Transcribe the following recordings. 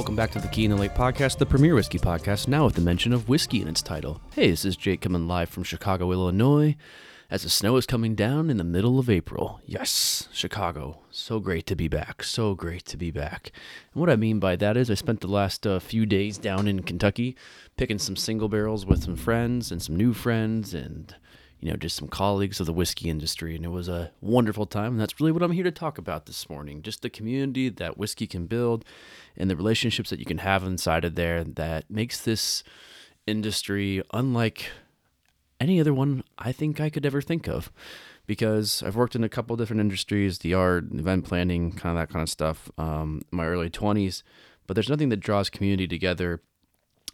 Welcome back to the Key in the Lake podcast, the premier whiskey podcast, now with the mention of whiskey in its title. Hey, this is Jake coming live from Chicago, Illinois, as the snow is coming down in the middle of April. Yes, Chicago. So great to be back. So great to be back. And what I mean by that is I spent the last uh, few days down in Kentucky picking some single barrels with some friends and some new friends and you know, just some colleagues of the whiskey industry. And it was a wonderful time. And that's really what I'm here to talk about this morning just the community that whiskey can build and the relationships that you can have inside of there that makes this industry unlike any other one I think I could ever think of. Because I've worked in a couple different industries, the art, event planning, kind of that kind of stuff, um, my early 20s. But there's nothing that draws community together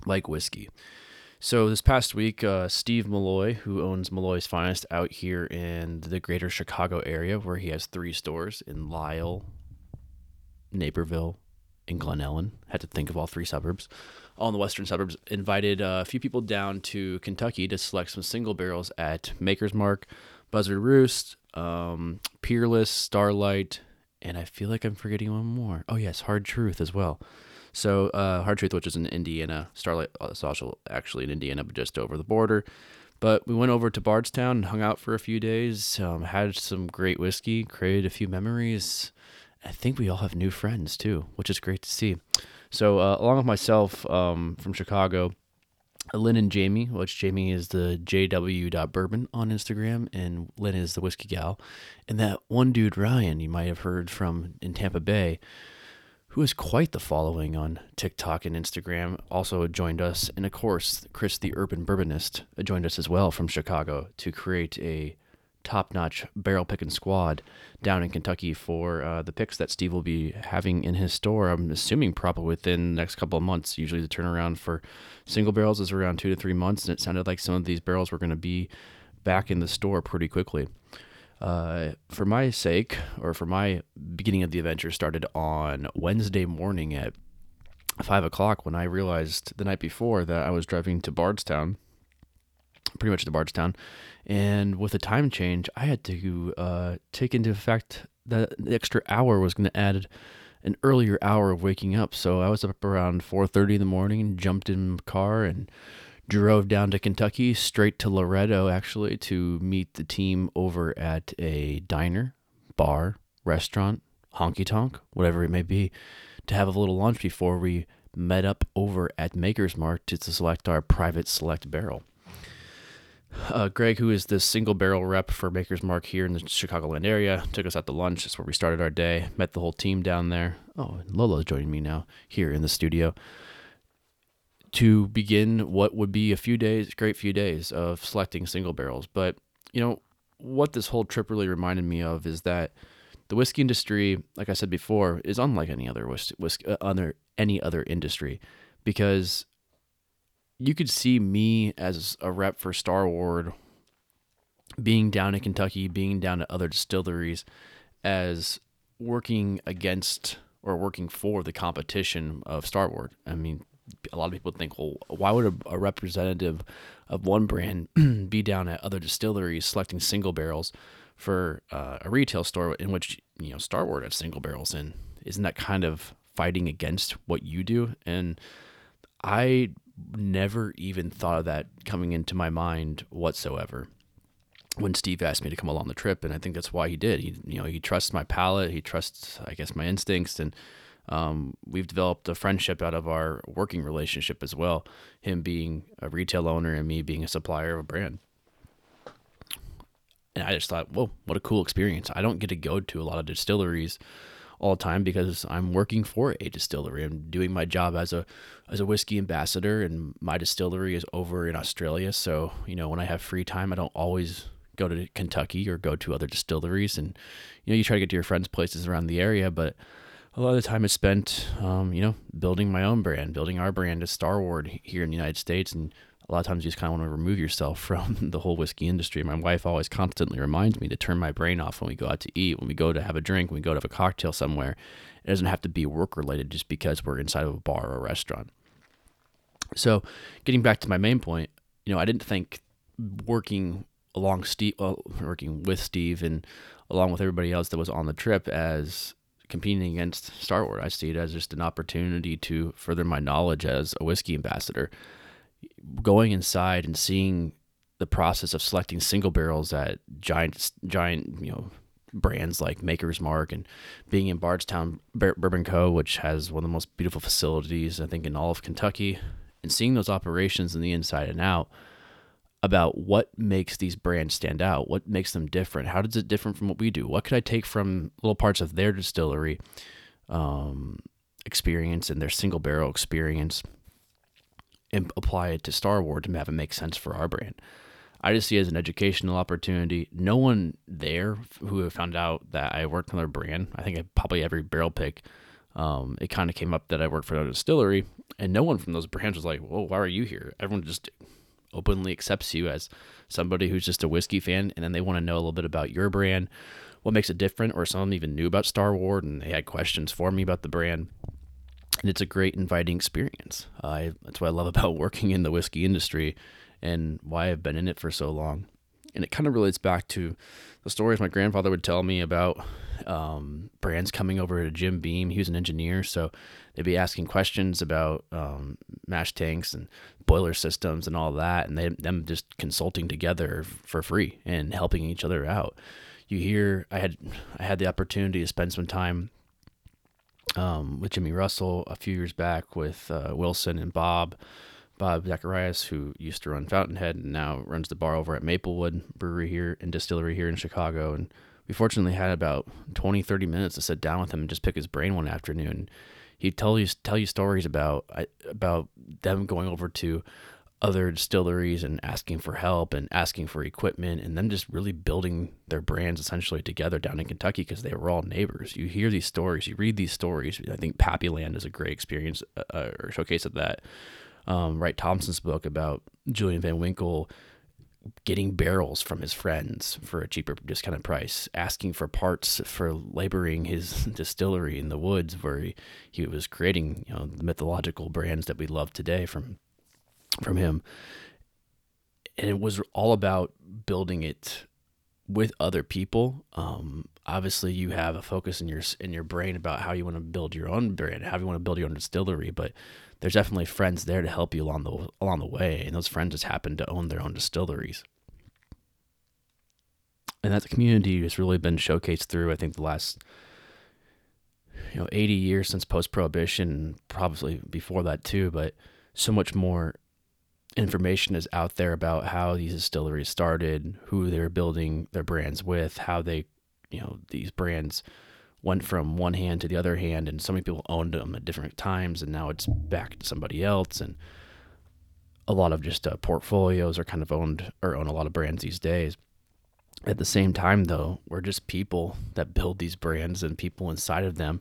like whiskey. So this past week, uh, Steve Malloy, who owns Malloy's Finest out here in the greater Chicago area, where he has three stores in Lisle, Naperville, and Glen Ellyn, had to think of all three suburbs, all in the western suburbs, invited uh, a few people down to Kentucky to select some single barrels at Maker's Mark, Buzzard Roost, um, Peerless, Starlight, and I feel like I'm forgetting one more. Oh yes, Hard Truth as well. So uh, Hard Truth, which is in Indiana, Starlight is also actually in Indiana, but just over the border. But we went over to Bardstown and hung out for a few days. Um, had some great whiskey, created a few memories. I think we all have new friends too, which is great to see. So uh, along with myself um, from Chicago, Lynn and Jamie, which Jamie is the JW.bourbon on Instagram, and Lynn is the whiskey gal. And that one dude, Ryan, you might have heard from in Tampa Bay, who has quite the following on TikTok and Instagram, also joined us. And of course, Chris, the urban bourbonist, joined us as well from Chicago to create a top notch barrel picking squad down in Kentucky for uh, the picks that Steve will be having in his store. I'm assuming probably within the next couple of months. Usually the turnaround for single barrels is around two to three months. And it sounded like some of these barrels were going to be back in the store pretty quickly uh, for my sake, or for my beginning of the adventure, started on Wednesday morning at five o'clock when I realized the night before that I was driving to Bardstown, pretty much to Bardstown, and with a time change, I had to uh, take into effect that the extra hour was going to add an earlier hour of waking up. So I was up around 4:30 in the morning, jumped in the car, and drove down to Kentucky, straight to Loretto, actually, to meet the team over at a diner, bar, restaurant, honky tonk, whatever it may be, to have a little lunch before we met up over at Maker's Mark to, select our private select barrel. Uh, Greg, who is the single barrel rep for Maker's Mark here in the Chicagoland area, took us out to lunch. That's where we started our day. Met the whole team down there. Oh, Lolo's joining me now here in the studio to begin what would be a few days, great few days of selecting single barrels. But, you know, what this whole trip really reminded me of is that the whiskey industry, like I said before, is unlike any other whiskey, uh, other any other industry because you could see me as a rep for Starward being down in Kentucky, being down at other distilleries as working against or working for the competition of Starward. I mean, a lot of people think, well, why would a, a representative of one brand be down at other distilleries selecting single barrels for uh, a retail store in which you know Starward has single barrels in? Isn't that kind of fighting against what you do? And I never even thought of that coming into my mind whatsoever when Steve asked me to come along the trip, and I think that's why he did. He, you know, he trusts my palate, he trusts, I guess, my instincts, and um, we've developed a friendship out of our working relationship as well. Him being a retail owner and me being a supplier of a brand. And I just thought, whoa, what a cool experience. I don't get to go to a lot of distilleries all the time because I'm working for a distillery. I'm doing my job as a as a whiskey ambassador and my distillery is over in Australia. So, you know, when I have free time, I don't always go to Kentucky or go to other distilleries and you know, you try to get to your friends' places around the area, but a lot of time is spent, um, you know, building my own brand, building our brand as Starward here in the United States. And a lot of times you just kind of want to remove yourself from the whole whiskey industry. My wife always constantly reminds me to turn my brain off when we go out to eat, when we go to have a drink, when we go to have a cocktail somewhere. It doesn't have to be work related just because we're inside of a bar or a restaurant. So, getting back to my main point, you know, I didn't think working along Steve, well, working with Steve and along with everybody else that was on the trip as competing against Starward. I see it as just an opportunity to further my knowledge as a whiskey ambassador. Going inside and seeing the process of selecting single barrels at giant, giant, you know, brands like Maker's Mark and being in Bardstown Bourbon Co., which has one of the most beautiful facilities, I think, in all of Kentucky, and seeing those operations in the inside and out about what makes these brands stand out, what makes them different, how does it different from what we do, what could I take from little parts of their distillery um, experience and their single barrel experience and apply it to Starward's to have it make sense for our brand. I just see it as an educational opportunity. No one there who found out that I worked on their brand. I think I probably every barrel pick, um, it kind of came up that I worked for a distillery, and no one from those brands was like, "Whoa, why are you here?" Everyone just openly accepts you as somebody who's just a whiskey fan, and then they want to know a little bit about your brand, what makes it different, or some even knew about Starward's and they had questions for me about the brand. And it's a great inviting experience. That's what I love about working in the whiskey industry and why I've been in it for so long. And it kind of relates back to the stories my grandfather would tell me about um, brands coming over to Jim Beam. He was an engineer, so they'd be asking questions about um, mash tanks and boiler systems and all that, and they them just consulting together for free and helping each other out. You hear, I had I had the opportunity to spend some time um, with Jimmy Russell a few years back with uh, Wilson and Bob. Bob Zacharias, who used to run Fountainhead and now runs the bar over at Maplewood Brewery here and Distillery here in Chicago. And we fortunately had about 20, 30 minutes to sit down with him and just pick his brain one afternoon he'd tell you tell you stories about about them going over to other distilleries and asking for help and asking for equipment and them just really building their brands essentially together down in Kentucky because they were all neighbors. You hear these stories, you read these stories. I think Pappyland is a great experience uh, uh or showcase of that. Um, Wright Thompson's book about Julian Van Winkle getting barrels from his friends for a cheaper discounted price, asking for parts for laboring his distillery in the woods where he, he was creating, you know, the mythological brands that we love today from from him. And it was all about building it with other people. Um, obviously, you have a focus in your in your brain about how you want to build your own brand, how you want to build your own distillery, but there's definitely friends there to help you along the along the way, and those friends just happen to own their own distilleries. And that community has really been showcased through, I think, the last you know 80 years since post prohibition, probably before that too. But so much more information is out there about how these distilleries started, who they're building their brands with, how they, you know, these brands went from one hand to the other hand, and so many people owned them at different times, and now it's back to somebody else. And a lot of just uh, portfolios are kind of owned or own a lot of brands these days. At the same time, though, we're just people that build these brands and people inside of them.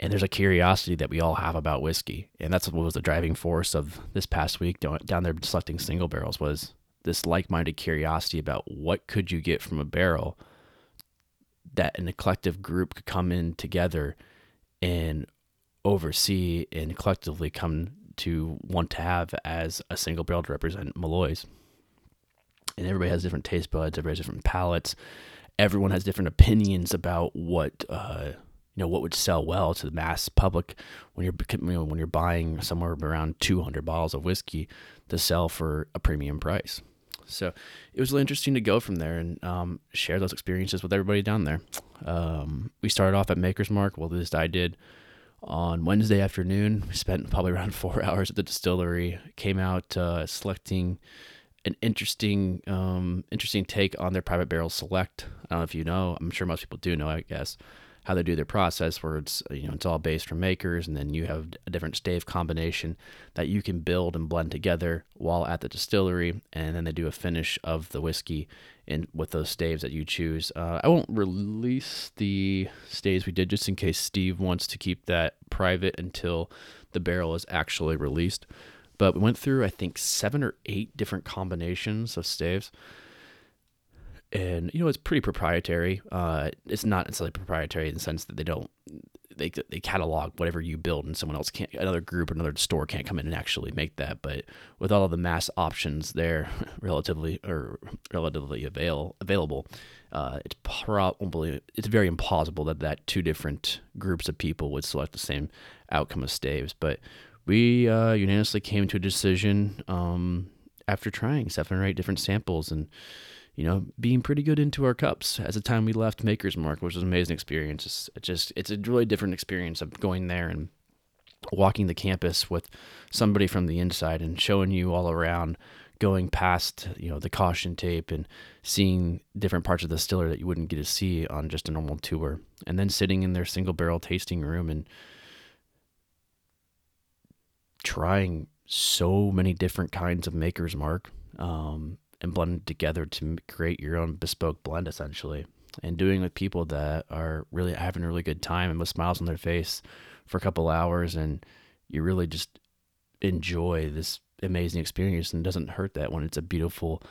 And there's a curiosity that we all have about whiskey, and that's what was the driving force of this past week down there selecting single barrels was this like-minded curiosity about what could you get from a barrel that in a collective group could come in together and oversee and collectively come to want to have as a single barrel to represent Malloy's. And everybody has different taste buds, everybody has different palates. Everyone has different opinions about what uh, you know what would sell well to the mass public when you're you know, when you're buying somewhere around 200 bottles of whiskey to sell for a premium price. So it was really interesting to go from there and um, share those experiences with everybody down there. Um, we started off at Maker's Mark. Well, this I did on Wednesday afternoon. We spent probably around four hours at the distillery. Came out uh, selecting an interesting, um, interesting take on their private barrel select. I don't know if you know. I'm sure most people do know. I guess how they do their process where it's you know it's all based from makers and then you have a different stave combination that you can build and blend together while at the distillery and then they do a finish of the whiskey in with those staves that you choose. Uh, i won't release the staves we did just in case steve wants to keep that private until the barrel is actually released. But we went through i think seven or eight different combinations of staves and you know it's pretty proprietary. Uh, it's not necessarily proprietary in the sense that they don't they they catalog whatever you build, and someone else can't, another group, another store can't come in and actually make that. But with all of the mass options there, relatively or relatively avail available, uh, it's probably it's very impossible that that two different groups of people would select the same outcome of staves. But we uh, unanimously came to a decision um, after trying seven or eight different samples and you know, being pretty good into our cups as the time we left Maker's Mark, which was an amazing experience. It's just it's a really different experience of going there and walking the campus with somebody from the inside and showing you all around, going past you know the caution tape and seeing different parts of the distiller that you wouldn't get to see on just a normal tour, and then sitting in their single barrel tasting room and trying so many different kinds of Maker's Mark. Um, and blend together to create your own bespoke blend essentially and doing with people that are really having a really good time and with smiles on their face for a couple hours and you really just enjoy this amazing experience and it doesn't hurt that when it's a beautiful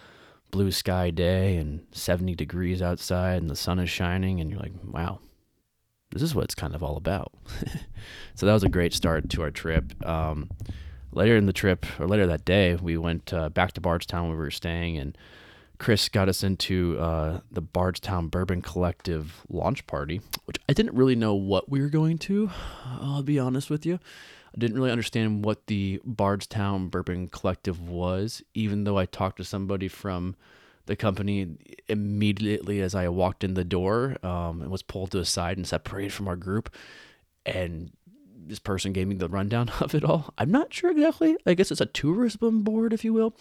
blue sky day and 70 degrees outside and the sun is shining and you're like wow this is what it's kind of all about. So that was a great start to our trip. Um, later in the trip or later that day, we went uh, back to Bardstown where we were staying, and Chris got us into uh, the Bardstown Bourbon Collective launch party, which I didn't really know what we were going to. I'll be honest with you. I didn't really understand what the Bardstown Bourbon Collective was, even though I talked to somebody from the company immediately as I walked in the door um, and was pulled to the side and separated from our group. And this person gave me the rundown of it all. I'm not sure exactly. I guess it's a tourism board, if you will,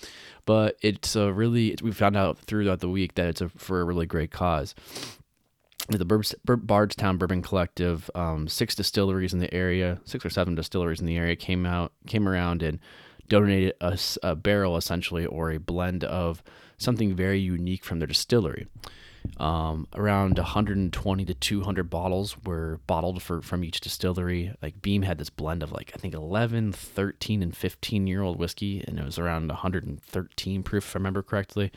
but it's a really. We found out throughout the week that it's a, for a really great cause. The Bardstown Bourbon Collective, um, six distilleries in the area, six or seven distilleries in the area came out, came around and donated a, a barrel essentially or a blend of something very unique from their distillery. Um, around 120 to 200 bottles were bottled for from each distillery. Like Beam had this blend of like I think 11, 13, and 15 year old whiskey, and it was around 113 proof if I remember correctly.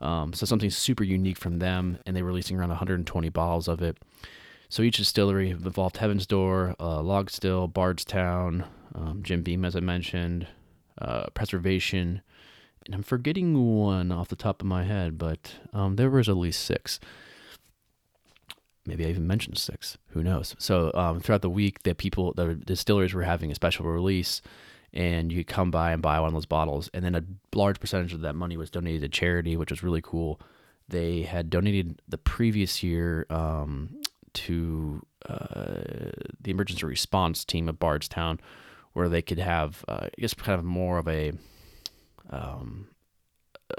Um, so something super unique from them, and they were releasing around 120 bottles of it. So each distillery involved Heaven's Door, uh, Log Still, Bardstown, um, Jim Beam, as I mentioned, uh, Preservation, and I'm forgetting one off the top of my head, but um, there was at least six. Maybe I even mentioned six. Who knows? So um, throughout the week, the people, the distilleries were having a special release, and you could come by and buy one of those bottles, and then a large percentage of that money was donated to charity, which was really cool. They had donated the previous year um, to uh, the emergency response team of Bardstown, where they could have, uh, I guess, kind of more of a um,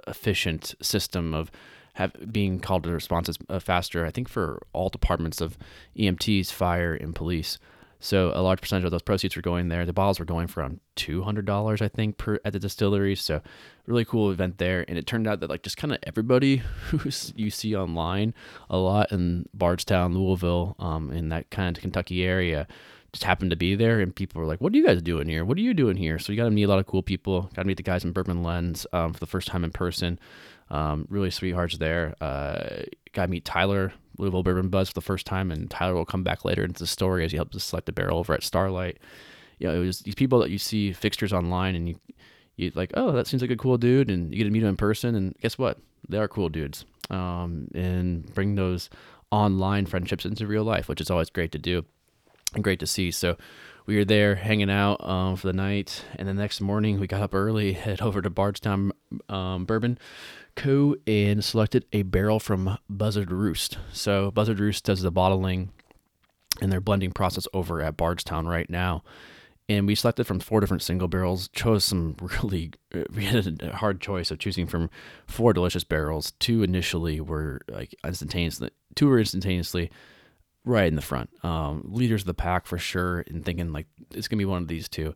efficient system of have being called to responses uh, faster. I think for all departments of EMTs, fire, and police. So a large percentage of those proceeds were going there. The bottles were going for around two hundred dollars, I think, per at the distillery. So really cool event there. And it turned out that like just kind of everybody who you see online a lot in Bardstown, Louisville, um, in that kind of Kentucky area just happened to be there, and people were like, "What are you guys doing here? What are you doing here?" So you got to meet a lot of cool people. Got to meet the guys in Bourbon Lens um, for the first time in person. Um, really sweethearts there. Uh, got to meet Tyler Louisville Bourbon Buzz for the first time, and Tyler will come back later into the story as he helps us select the barrel over at Starlight. You know, it was these people that you see fixtures online, and you you like, oh, that seems like a cool dude, and you get to meet him in person, and guess what? They are cool dudes. Um, and bring those online friendships into real life, which is always great to do great to see. So we were there hanging out um, for the night, and the next morning we got up early, head over to Bardstown um, Bourbon Co. and selected a barrel from Buzzard Roost. So Buzzard Roost does the bottling and their blending process over at Bardstown right now. And we selected from four different single barrels. Chose some really, we had a hard choice of choosing from four delicious barrels. Two initially were like instantaneously, two were instantaneously right in the front. Um, leaders of the pack for sure, and thinking like it's gonna be one of these two.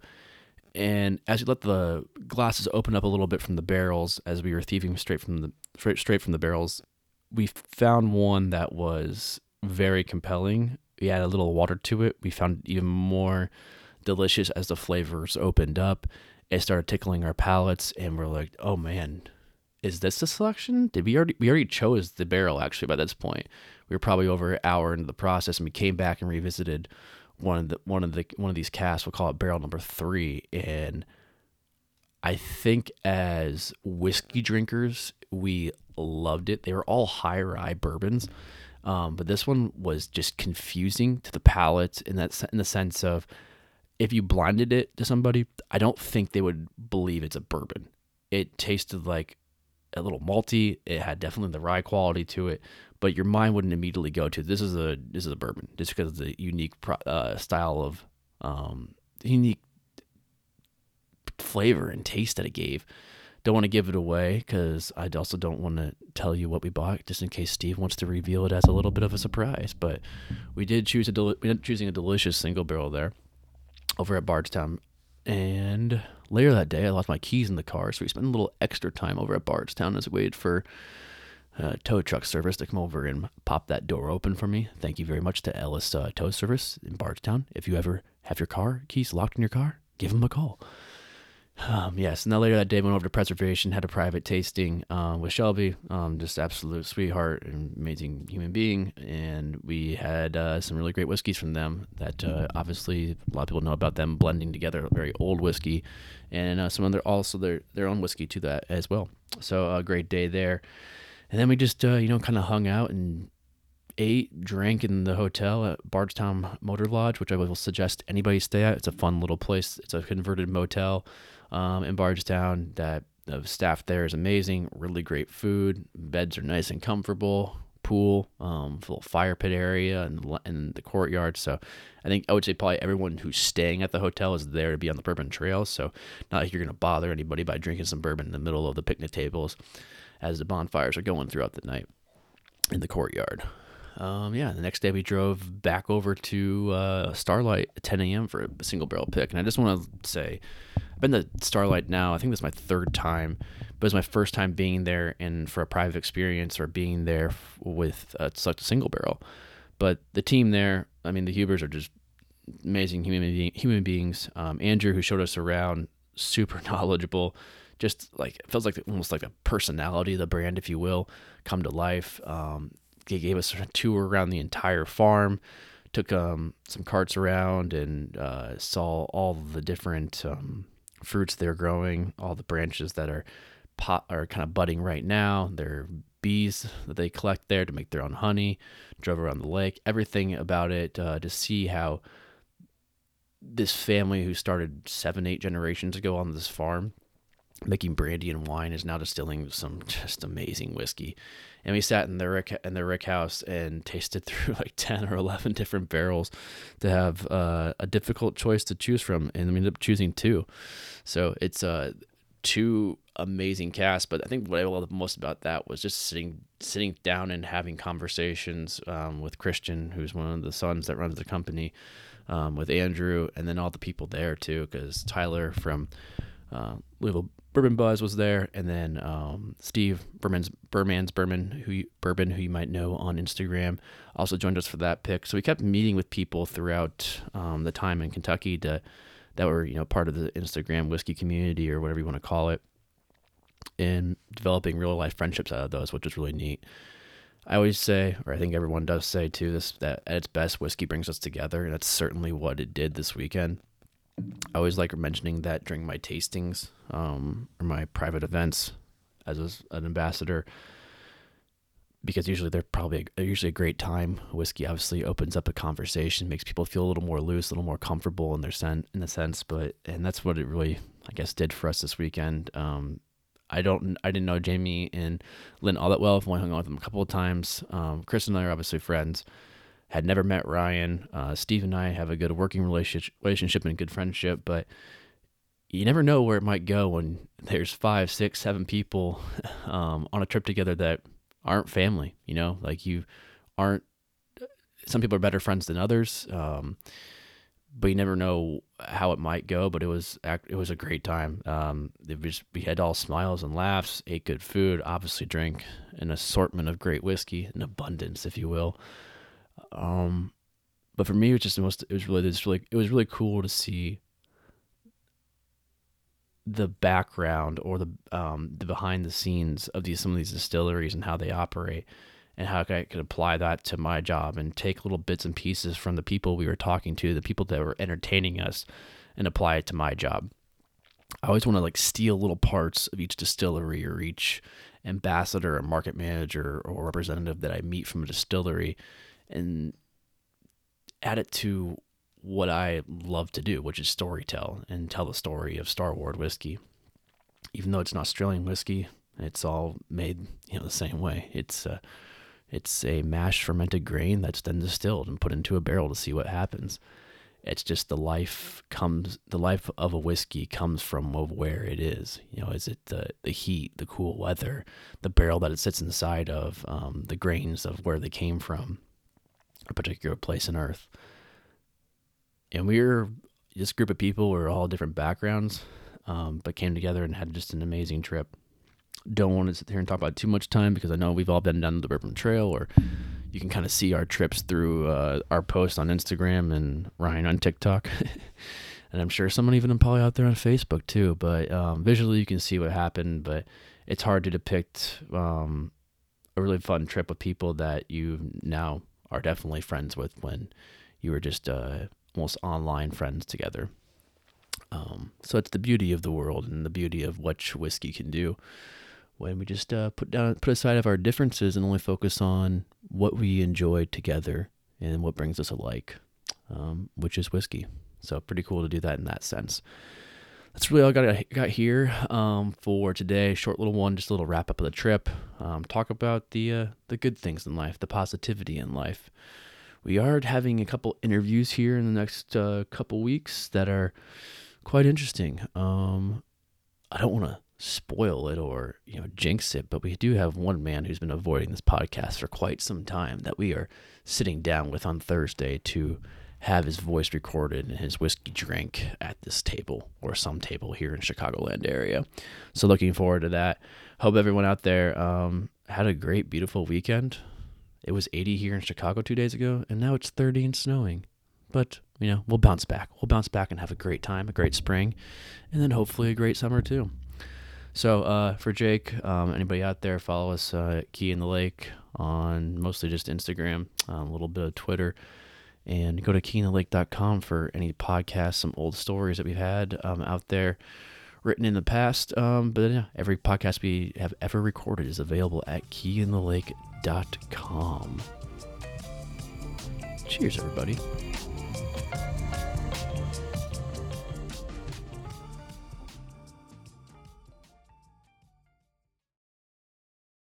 And as we let the glasses open up a little bit from the barrels, as we were thieving straight from the straight, straight from the barrels, we found one that was very compelling. We added a little water to it. We found it even more delicious as the flavors opened up. It started tickling our palates, and we're like, "Oh man, is this the selection? Did we already we already chose the barrel actually by this point? We were probably over an hour into the process, and we came back and revisited one of the one of the one of these casks, We'll call it barrel number three, and I think as whiskey drinkers, we loved it. They were all high rye bourbons, um, but this one was just confusing to the palate in that in the sense of if you blinded it to somebody, I don't think they would believe it's a bourbon. It tasted like a little malty. It had definitely the rye quality to it, but your mind wouldn't immediately go to this is a this is a bourbon just because of the unique pro, uh, style of um, unique flavor and taste that it gave. Don't want to give it away because I also don't want to tell you what we bought, just in case Steve wants to reveal it as a little bit of a surprise. But we did choose a del- we ended up choosing a delicious single barrel there over at Bardstown. And later that day, I lost my keys in the car, so we spent a little extra time over at Bardstown as we waited for uh, tow truck service to come over and pop that door open for me. Thank you very much to Ellis uh, Tow Service in Bardstown. If you ever have your car keys locked in your car, give them a call. Um, yes, and then later that day, went over to Preservation, had a private tasting um, with Shelby, um, just absolute sweetheart and amazing human being, and we had uh, some really great whiskeys from them. That uh, obviously a lot of people know about them blending together very old whiskey, and uh, some other also their their own whiskey to that as well. So a great day there, and then we just uh, you know kind of hung out and ate, drank in the hotel at Bardstown Motor Lodge, which I will suggest anybody stay at. It's a fun little place. It's a converted motel um, in Bardstown. That the staff there is amazing. Really great food. Beds are nice and comfortable. Pool, um, little fire pit area, and in the courtyard. So, I think I would say probably everyone who's staying at the hotel is there to be on the bourbon trail. So, not like you're gonna bother anybody by drinking some bourbon in the middle of the picnic tables, as the bonfires are going throughout the night in the courtyard. Um, yeah, the next day we drove back over to uh, Starlight at 10 a.m. for a single barrel pick. And I just want to say, I've been to Starlight now. I think this is my third time, but it was my first time being there and for a private experience or being there with uh, such a single barrel. But the team there, I mean, the Hubers are just amazing human human beings. Um, Andrew, who showed us around, super knowledgeable. Just like it feels like almost like a personality of the brand, if you will, come to life. Um, they gave us a tour around the entire farm, took um, some carts around and uh, saw all the different um, fruits they're growing, all the branches that are pot are kind of budding right now. Their bees that they collect there to make their own honey. Drove around the lake, everything about it uh, to see how this family who started seven, eight generations ago on this farm making brandy and wine is now distilling some just amazing whiskey and we sat in the rick in the rick house and tasted through like 10 or 11 different barrels to have uh, a difficult choice to choose from. And we ended up choosing two. So it's uh two amazing casks. But i think what i love most about that was just sitting sitting down and having conversations um, with christian who's one of the sons that runs the company um, with andrew and then all the people there too because tyler from uh, Louisville Bourbon Buzz was there, and then um, Steve Berman's Berman's Bourbon, who you, Bourbon, who you might know on Instagram, also joined us for that pick. So we kept meeting with people throughout um, the time in Kentucky to, that were you know part of the Instagram whiskey community or whatever you want to call it, and developing real life friendships out of those, which is really neat. I always say, or I think everyone does say too, this that at its best, whiskey brings us together, and that's certainly what it did this weekend. I always like mentioning that during my tastings um, or my private events as a, an ambassador because usually they're probably they're usually a great time. Whiskey obviously opens up a conversation, makes people feel a little more loose, a little more comfortable in their sen- in a sense. But and that's what it really, I guess, did for us this weekend. Um, I don't, I didn't know Jamie and Lynn all that well. I've only hung out with them a couple of times. Um, Chris and I are obviously friends had never met Ryan. Uh, Steve and I have a good working relationship, and good friendship, but you never know where it might go when there's five, six, seven people um, on a trip together that aren't family. You know, like you aren't. Some people are better friends than others, um, but you never know how it might go. But it was it was a great time. Um, was, we had all smiles and laughs, ate good food, obviously drank an assortment of great whiskey, an abundance, if you will. Um, but for me, it was just the most. It was really, just really, it was really cool to see the background or the um, the behind the scenes of these some of these distilleries and how they operate, and how I could apply that to my job and take little bits and pieces from the people we were talking to, the people that were entertaining us, and apply it to my job. I always want to like steal little parts of each distillery or each ambassador or market manager or representative that I meet from a distillery and add it to what I love to do, which is storytell and tell the story of Starward whiskey. Even though it's an Australian whiskey, it's all made you know the same way. It's uh, it's a mashed fermented grain that's then distilled and put into a barrel to see what happens. It's just the life comes the life of a whiskey comes from where it is. You know, is it the the heat, the cool weather, the barrel that it sits inside of, um, the grains of where they came from, a particular place on Earth. And we are this group of people were all different backgrounds, um, but came together and had just an amazing trip. Don't want to sit here and talk about too much time because I know we've all been down the Bourbon Trail, or you can kind of see our trips through uh, our posts on Instagram and Ryan on TikTok. and I'm sure someone even probably out there on Facebook too. But um, visually, you can see what happened. But it's hard to depict um, a really fun trip with people that you now are definitely friends with when you were just uh, almost online friends together. Um, so it's the beauty of the world and the beauty of what whiskey can do when we just uh, put down put aside of our differences and only focus on what we enjoy together and what brings us alike, um, which is whiskey. So pretty cool to do that in that sense. That's really all I got got here um, for today. Short little one, just a little wrap up of the trip. Um, talk about the uh, the good things in life, the positivity in life. We are having a couple interviews here in the next uh, couple weeks that are quite interesting. Um, I don't want to spoil it or you know jinx it but we do have one man who's been avoiding this podcast for quite some time that we are sitting down with on thursday to have his voice recorded and his whiskey drink at this table or some table here in chicagoland area. So looking forward to that. Hope everyone out there um, had a great beautiful weekend. It was 80 here in chicago two days ago and now it's 30 and snowing. But you know we'll bounce back. We'll bounce back and have a great time a great spring and then hopefully a great summer too. So uh, for Jake, um, anybody out there, follow us uh, at Key in the Lake on mostly just Instagram, um, a little bit of Twitter, and go to keyinthelake.com for any podcasts, some old stories that we've had um, out there written in the past. Um, but yeah, every podcast we have ever recorded is available at keyinthelake.com. Cheers, everybody.